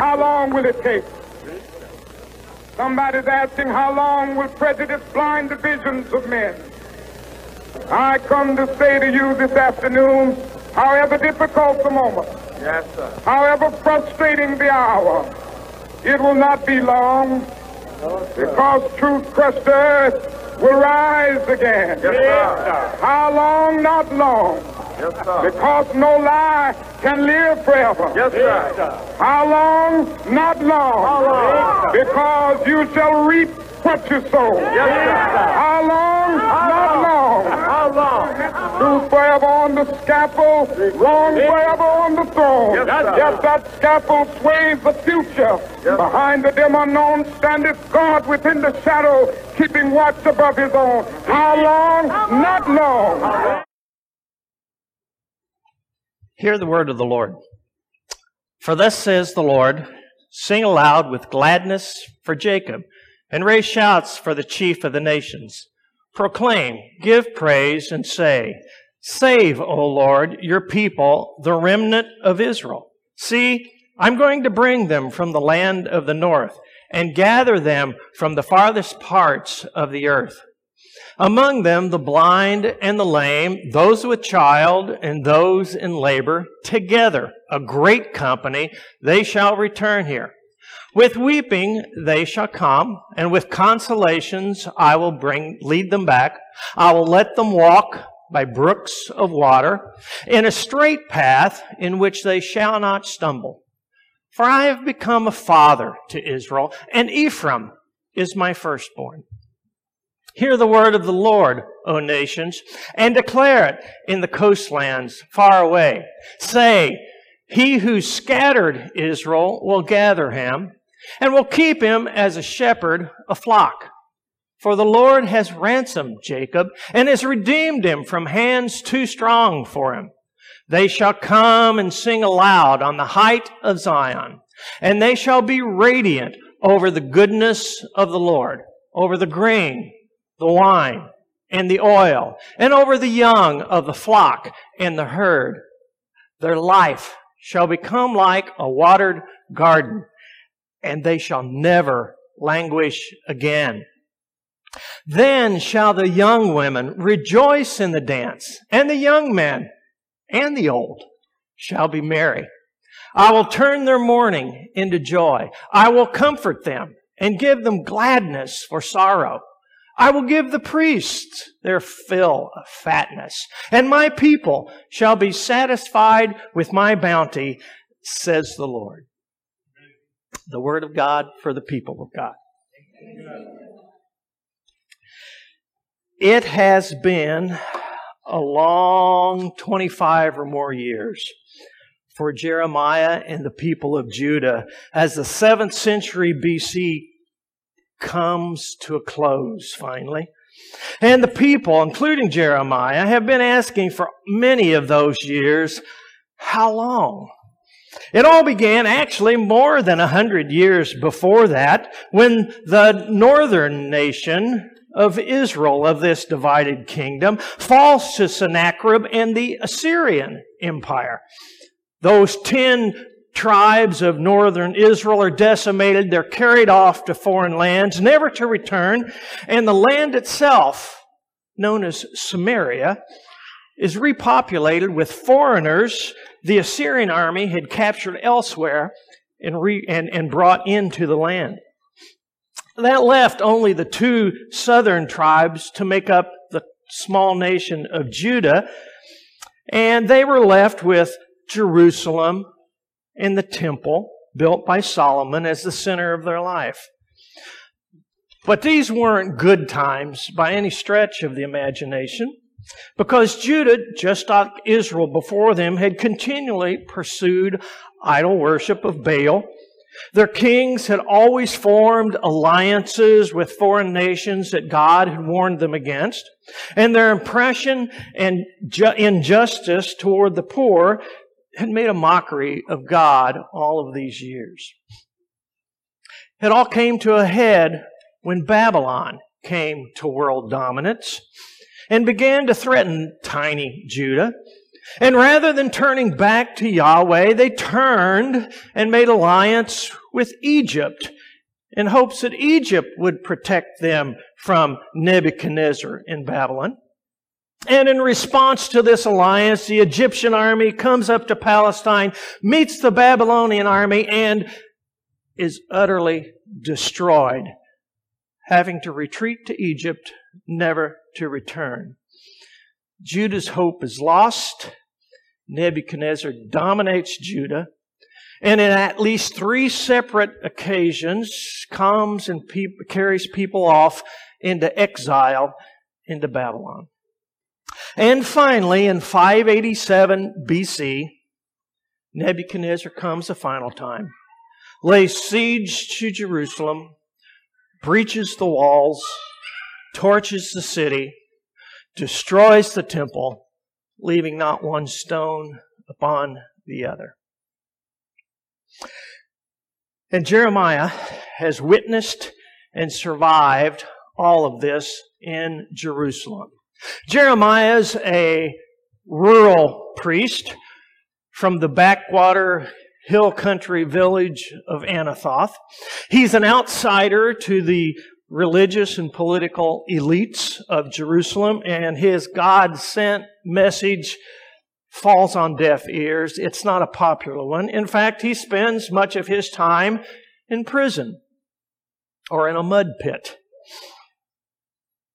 How long will it take? Somebody's asking how long will prejudice blind the visions of men? I come to say to you this afternoon, however difficult the moment, Yes, sir. however frustrating the hour, it will not be long because truth crushed earth will rise again. Yes, sir. How long? Not long. Yes, sir. Because no lie can live forever. Yes, sir. How long? Not long. How long? Because you shall reap what you sow. Yes, sir. How long? Not long. How long? Truth forever on the scaffold, wrong forever on the throne. Yes, sir. Yet that scaffold sways the future. Yes. Behind the dim unknown standeth God within the shadow, keeping watch above his own. How long? Not long. Hear the word of the Lord. For thus says the Lord Sing aloud with gladness for Jacob, and raise shouts for the chief of the nations. Proclaim, give praise, and say, Save, O Lord, your people, the remnant of Israel. See, I'm going to bring them from the land of the north and gather them from the farthest parts of the earth. Among them, the blind and the lame, those with child and those in labor, together, a great company, they shall return here. With weeping they shall come, and with consolations I will bring, lead them back. I will let them walk by brooks of water in a straight path in which they shall not stumble. For I have become a father to Israel, and Ephraim is my firstborn. Hear the word of the Lord, O nations, and declare it in the coastlands far away. Say, He who scattered Israel will gather him, and will keep him as a shepherd a flock. For the Lord has ransomed Jacob, and has redeemed him from hands too strong for him. They shall come and sing aloud on the height of Zion, and they shall be radiant over the goodness of the Lord, over the grain the wine and the oil, and over the young of the flock and the herd. Their life shall become like a watered garden, and they shall never languish again. Then shall the young women rejoice in the dance, and the young men and the old shall be merry. I will turn their mourning into joy. I will comfort them and give them gladness for sorrow. I will give the priests their fill of fatness, and my people shall be satisfied with my bounty, says the Lord. The word of God for the people of God. It has been a long 25 or more years for Jeremiah and the people of Judah as the 7th century BC comes to a close finally. And the people, including Jeremiah, have been asking for many of those years, how long? It all began actually more than a hundred years before that when the northern nation of Israel of this divided kingdom falls to Sennacherib and the Assyrian Empire. Those ten tribes of northern Israel are decimated. They're carried off to foreign lands, never to return. And the land itself, known as Samaria, is repopulated with foreigners the Assyrian army had captured elsewhere and, re, and, and brought into the land. That left only the two southern tribes to make up the small nation of Judah, and they were left with Jerusalem and the temple built by Solomon as the center of their life. But these weren't good times by any stretch of the imagination because Judah, just like Israel before them, had continually pursued idol worship of Baal. Their kings had always formed alliances with foreign nations that God had warned them against. And their oppression and ju- injustice toward the poor had made a mockery of God all of these years. It all came to a head when Babylon came to world dominance and began to threaten tiny Judah. And rather than turning back to Yahweh, they turned and made alliance with Egypt in hopes that Egypt would protect them from Nebuchadnezzar in Babylon. And in response to this alliance, the Egyptian army comes up to Palestine, meets the Babylonian army, and is utterly destroyed, having to retreat to Egypt, never to return. Judah's hope is lost. Nebuchadnezzar dominates Judah and in at least three separate occasions comes and pe- carries people off into exile into Babylon. And finally, in 587 BC, Nebuchadnezzar comes a final time, lays siege to Jerusalem, breaches the walls, torches the city, destroys the temple, leaving not one stone upon the other. And Jeremiah has witnessed and survived all of this in Jerusalem. Jeremiah's a rural priest from the backwater hill country village of Anathoth. He's an outsider to the religious and political elites of Jerusalem, and his God sent message falls on deaf ears. It's not a popular one. In fact, he spends much of his time in prison or in a mud pit.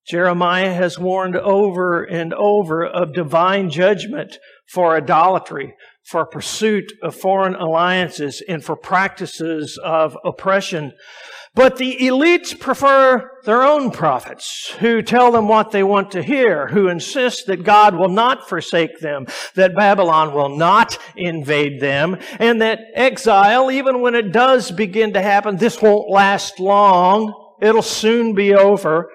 Jeremiah has warned over and over of divine judgment for idolatry, for pursuit of foreign alliances, and for practices of oppression. But the elites prefer their own prophets who tell them what they want to hear, who insist that God will not forsake them, that Babylon will not invade them, and that exile, even when it does begin to happen, this won't last long. It'll soon be over.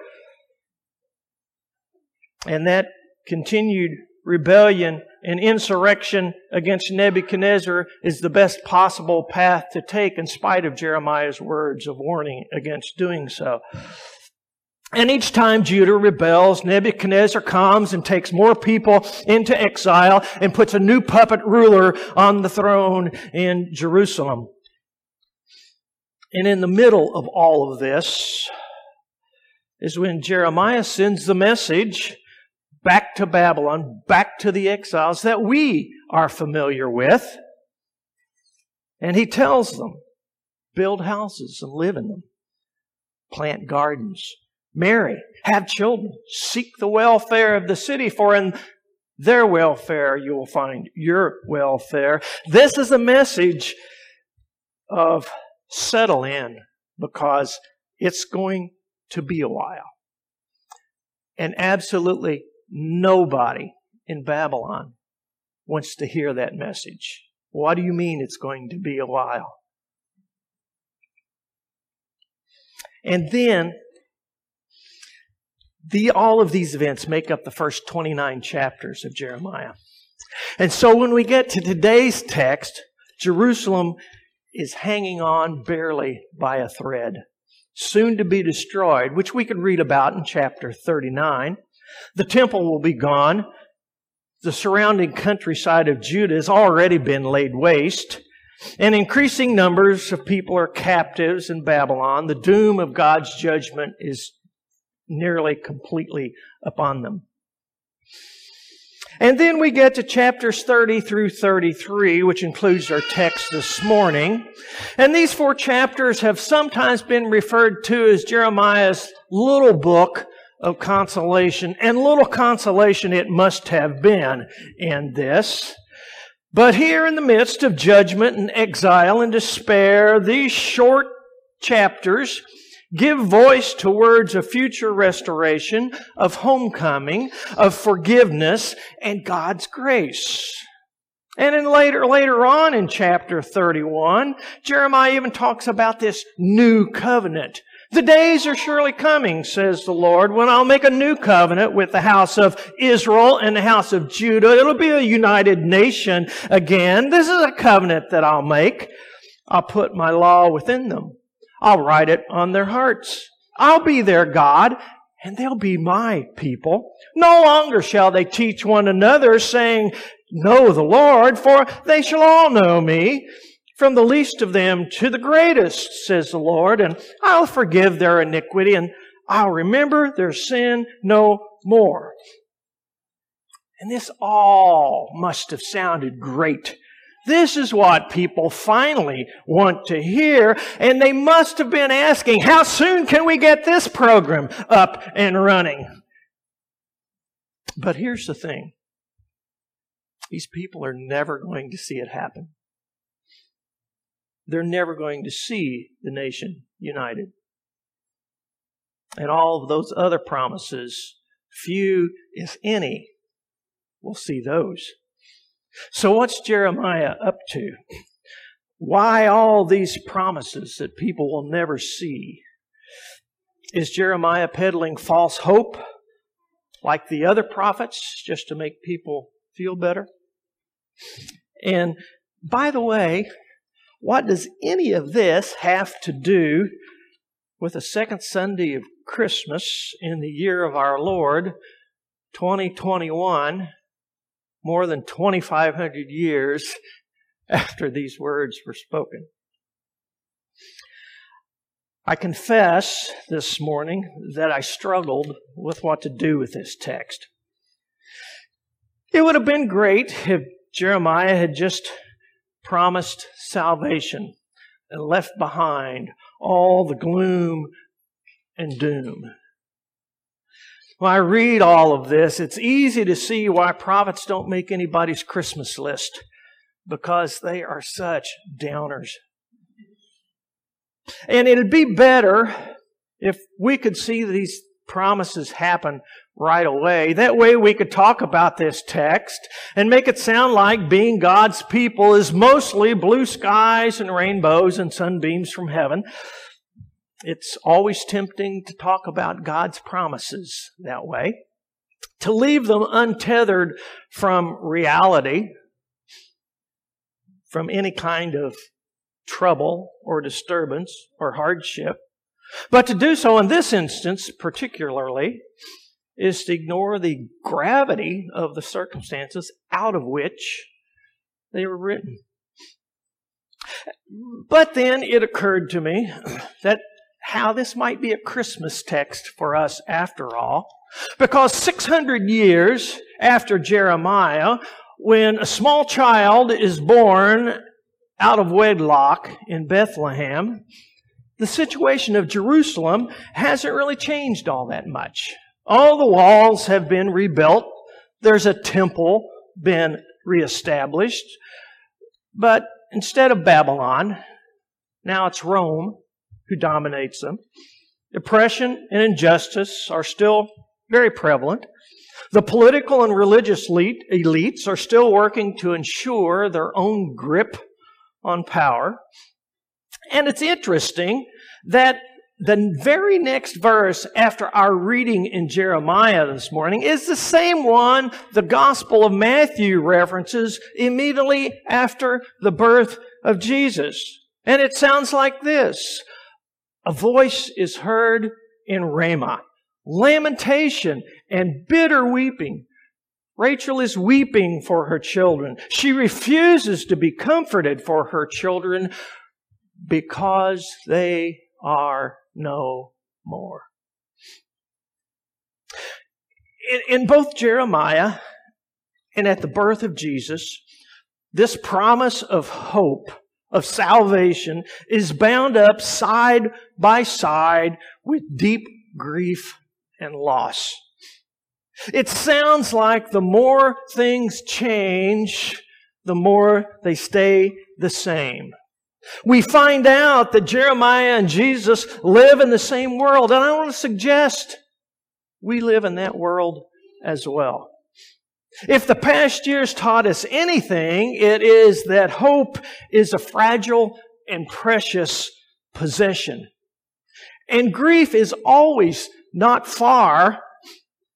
And that continued rebellion and insurrection against Nebuchadnezzar is the best possible path to take in spite of Jeremiah's words of warning against doing so. And each time Judah rebels, Nebuchadnezzar comes and takes more people into exile and puts a new puppet ruler on the throne in Jerusalem. And in the middle of all of this is when Jeremiah sends the message back to Babylon, back to the exiles that we are familiar with. And he tells them, build houses and live in them, plant gardens, marry, have children, seek the welfare of the city, for in their welfare you will find your welfare. This is a message of settle in because it's going to be a while. And absolutely Nobody in Babylon wants to hear that message. What do you mean it's going to be a while? And then, the, all of these events make up the first 29 chapters of Jeremiah. And so when we get to today's text, Jerusalem is hanging on barely by a thread, soon to be destroyed, which we can read about in chapter 39. The temple will be gone. The surrounding countryside of Judah has already been laid waste. And increasing numbers of people are captives in Babylon. The doom of God's judgment is nearly completely upon them. And then we get to chapters 30 through 33, which includes our text this morning. And these four chapters have sometimes been referred to as Jeremiah's little book of consolation, and little consolation it must have been in this. But here in the midst of judgment and exile and despair, these short chapters give voice to words of future restoration, of homecoming, of forgiveness, and God's grace. And then later, later on in chapter 31, Jeremiah even talks about this new covenant the days are surely coming, says the Lord, when I'll make a new covenant with the house of Israel and the house of Judah. It'll be a united nation again. This is a covenant that I'll make. I'll put my law within them. I'll write it on their hearts. I'll be their God, and they'll be my people. No longer shall they teach one another, saying, know the Lord, for they shall all know me, from the least of them to the greatest, says the Lord, and I'll forgive their iniquity, and I'll remember their sin no more. And this all must have sounded great. This is what people finally want to hear, and they must have been asking, how soon can we get this program up and running? But here's the thing. These people are never going to see it happen. They're never going to see the nation united. And all of those other promises, few, if any, will see those. So, what's Jeremiah up to? Why all these promises that people will never see? Is Jeremiah peddling false hope like the other prophets just to make people feel better? And by the way, what does any of this have to do with the second Sunday of Christmas in the year of our Lord, 2021, more than 2,500 years after these words were spoken. I confess this morning that I struggled with what to do with this text. It would have been great if Jeremiah had just promised salvation and left behind all the gloom and doom. When I read all of this, it's easy to see why prophets don't make anybody's Christmas list because they are such downers. And it'd be better if we could see these promises happen right away. That way we could talk about this text and make it sound like being God's people is mostly blue skies and rainbows and sunbeams from heaven. It's always tempting to talk about God's promises that way, to leave them untethered from reality, from any kind of trouble or disturbance or hardship. But to do so in this instance, particularly, is to ignore the gravity of the circumstances out of which they were written. But then it occurred to me that how this might be a Christmas text for us after all. Because 600 years after Jeremiah, when a small child is born out of wedlock in Bethlehem, the situation of Jerusalem hasn't really changed all that much. All the walls have been rebuilt. There's a temple been reestablished. But instead of Babylon, now it's Rome who dominates them. Oppression and injustice are still very prevalent. The political and religious elite, elites are still working to ensure their own grip on power. And it's interesting that the very next verse after our reading in Jeremiah this morning is the same one the Gospel of Matthew references immediately after the birth of Jesus. And it sounds like this a voice is heard in Ramah, lamentation and bitter weeping. Rachel is weeping for her children. She refuses to be comforted for her children because they are no more. In, in both Jeremiah and at the birth of Jesus, this promise of hope of salvation is bound up side by side with deep grief and loss. It sounds like the more things change, the more they stay the same. We find out that Jeremiah and Jesus live in the same world, and I want to suggest we live in that world as well. If the past years taught us anything, it is that hope is a fragile and precious possession. And grief is always not far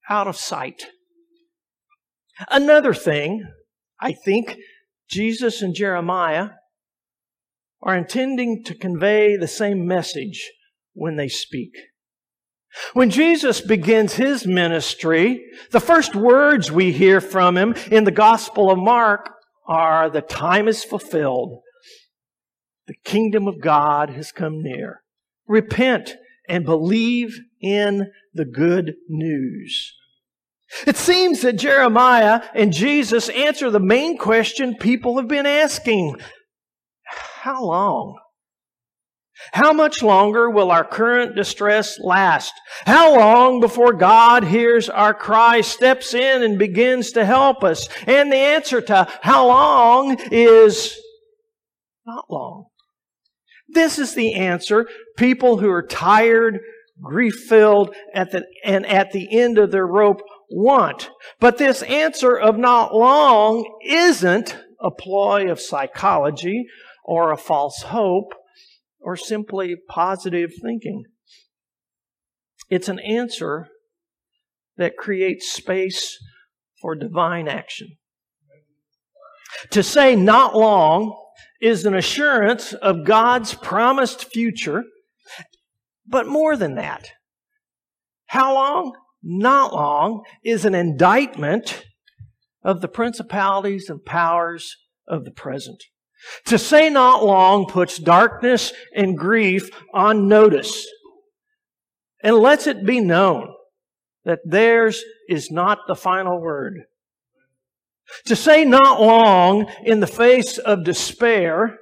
out of sight. Another thing, I think Jesus and Jeremiah are intending to convey the same message when they speak. When Jesus begins his ministry, the first words we hear from him in the Gospel of Mark are, the time is fulfilled. The kingdom of God has come near. Repent and believe in the good news. It seems that Jeremiah and Jesus answer the main question people have been asking. How long? How much longer will our current distress last? How long before God hears our cry, steps in and begins to help us? And the answer to how long is not long. This is the answer people who are tired, grief filled, and at the end of their rope want. But this answer of not long isn't a ploy of psychology or a false hope or simply positive thinking. It's an answer that creates space for divine action. To say not long is an assurance of God's promised future, but more than that. How long? Not long is an indictment of the principalities and powers of the present. To say not long puts darkness and grief on notice and lets it be known that theirs is not the final word. To say not long in the face of despair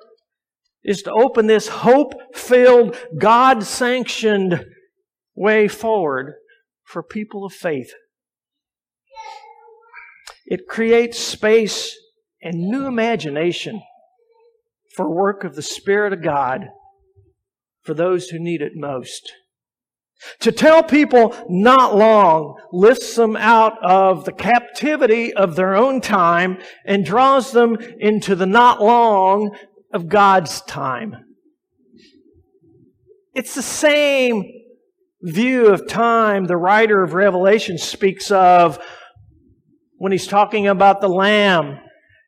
is to open this hope filled, God sanctioned way forward for people of faith. It creates space and new imagination for work of the Spirit of God for those who need it most. To tell people not long lifts them out of the captivity of their own time and draws them into the not long of God's time. It's the same view of time the writer of Revelation speaks of when he's talking about the Lamb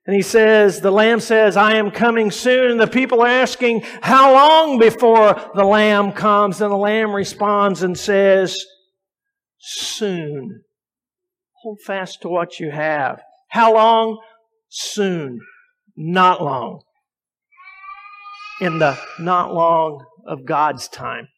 and he says, the Lamb says, I am coming soon. The people are asking, how long before the Lamb comes? And the Lamb responds and says, soon. Hold fast to what you have. How long? Soon. Not long. In the not long of God's time.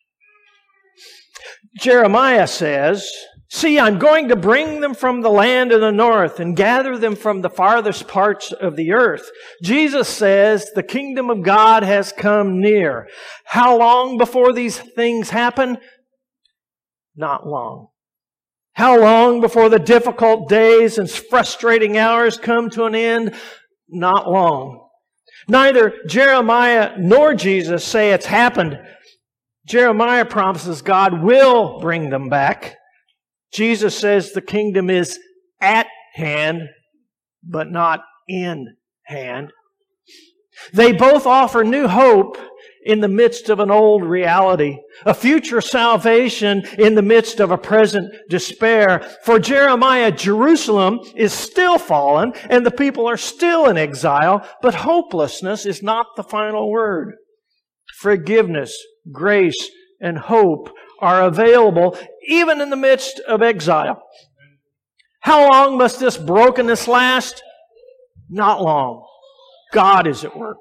Jeremiah says, See, I'm going to bring them from the land of the north and gather them from the farthest parts of the earth. Jesus says the kingdom of God has come near. How long before these things happen? Not long. How long before the difficult days and frustrating hours come to an end? Not long. Neither Jeremiah nor Jesus say it's happened. Jeremiah promises God will bring them back. Jesus says the kingdom is at hand, but not in hand. They both offer new hope in the midst of an old reality, a future salvation in the midst of a present despair. For Jeremiah, Jerusalem is still fallen and the people are still in exile, but hopelessness is not the final word. Forgiveness, grace, and hope are available even in the midst of exile. How long must this brokenness last? Not long. God is at work.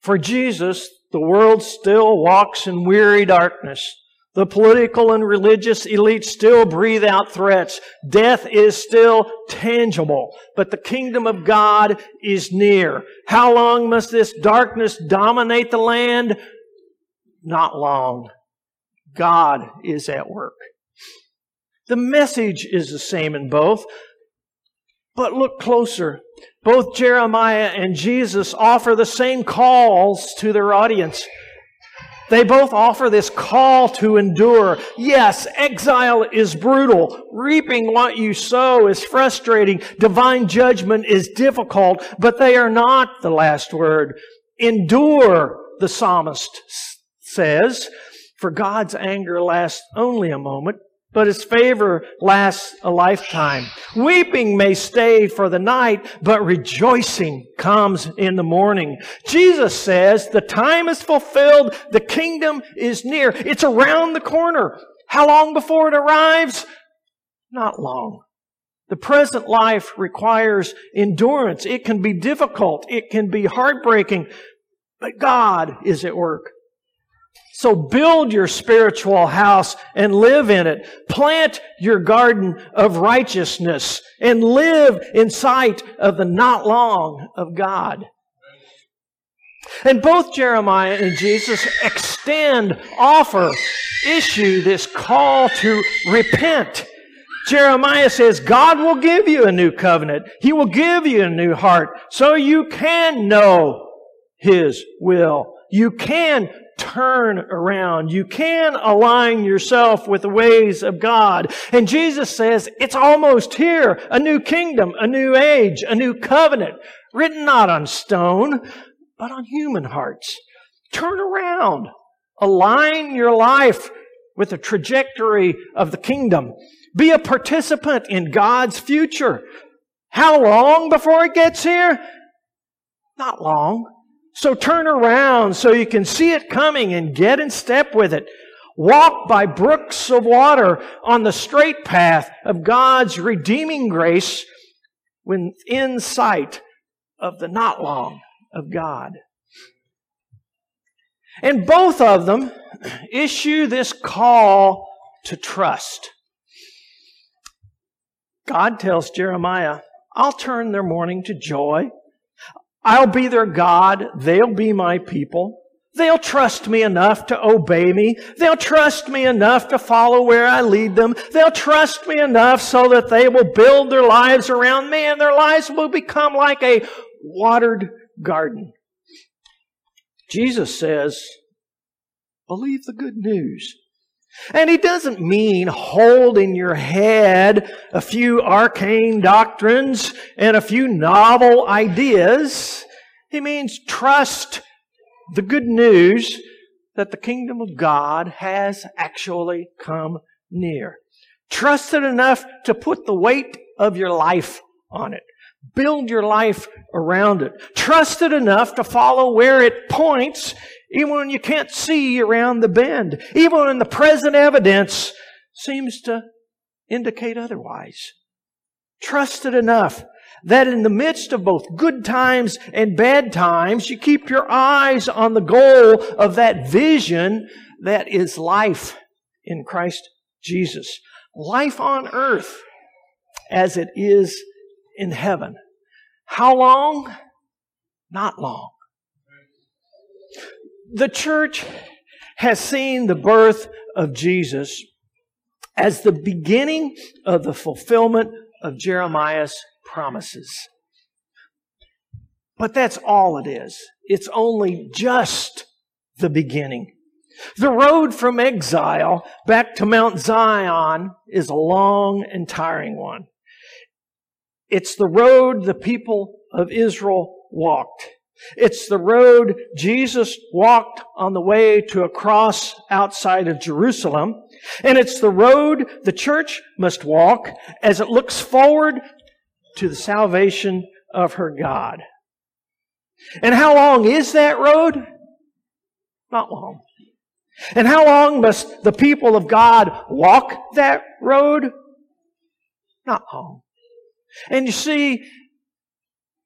For Jesus, the world still walks in weary darkness. The political and religious elites still breathe out threats. Death is still tangible, but the kingdom of God is near. How long must this darkness dominate the land? Not long. God is at work. The message is the same in both, but look closer. Both Jeremiah and Jesus offer the same calls to their audience. They both offer this call to endure. Yes, exile is brutal. Reaping what you sow is frustrating. Divine judgment is difficult, but they are not the last word. Endure, the psalmist says. For God's anger lasts only a moment, but his favor lasts a lifetime. Weeping may stay for the night, but rejoicing comes in the morning. Jesus says the time is fulfilled, the kingdom is near. It's around the corner. How long before it arrives? Not long. The present life requires endurance. It can be difficult. It can be heartbreaking, but God is at work. So build your spiritual house and live in it. Plant your garden of righteousness and live in sight of the not long of God. And both Jeremiah and Jesus extend, offer, issue this call to repent. Jeremiah says, God will give you a new covenant. He will give you a new heart so you can know His will. You can turn around. You can align yourself with the ways of God. And Jesus says, it's almost here. A new kingdom, a new age, a new covenant, written not on stone, but on human hearts. Turn around. Align your life with the trajectory of the kingdom. Be a participant in God's future. How long before it gets here? Not long. So turn around so you can see it coming and get in step with it. Walk by brooks of water on the straight path of God's redeeming grace within sight of the not long of God. And both of them issue this call to trust. God tells Jeremiah, I'll turn their mourning to joy. I'll be their God. They'll be my people. They'll trust me enough to obey me. They'll trust me enough to follow where I lead them. They'll trust me enough so that they will build their lives around me and their lives will become like a watered garden. Jesus says, believe the good news. And he doesn't mean hold in your head a few arcane doctrines and a few novel ideas. He means trust the good news that the kingdom of God has actually come near. Trust it enough to put the weight of your life on it. Build your life around it. Trust it enough to follow where it points, even when you can't see around the bend, even when the present evidence seems to indicate otherwise. Trust it enough that in the midst of both good times and bad times, you keep your eyes on the goal of that vision that is life in Christ Jesus. Life on earth as it is in heaven. How long? Not long. The church has seen the birth of Jesus as the beginning of the fulfillment of Jeremiah's promises. But that's all it is. It's only just the beginning. The road from exile back to Mount Zion is a long and tiring one. It's the road the people of Israel walked. It's the road Jesus walked on the way to a cross outside of Jerusalem. And it's the road the church must walk as it looks forward to the salvation of her God. And how long is that road? Not long. And how long must the people of God walk that road? Not long. And you see,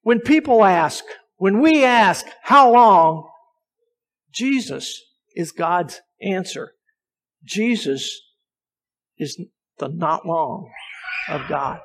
when people ask, when we ask, how long? Jesus is God's answer. Jesus is the not long of God.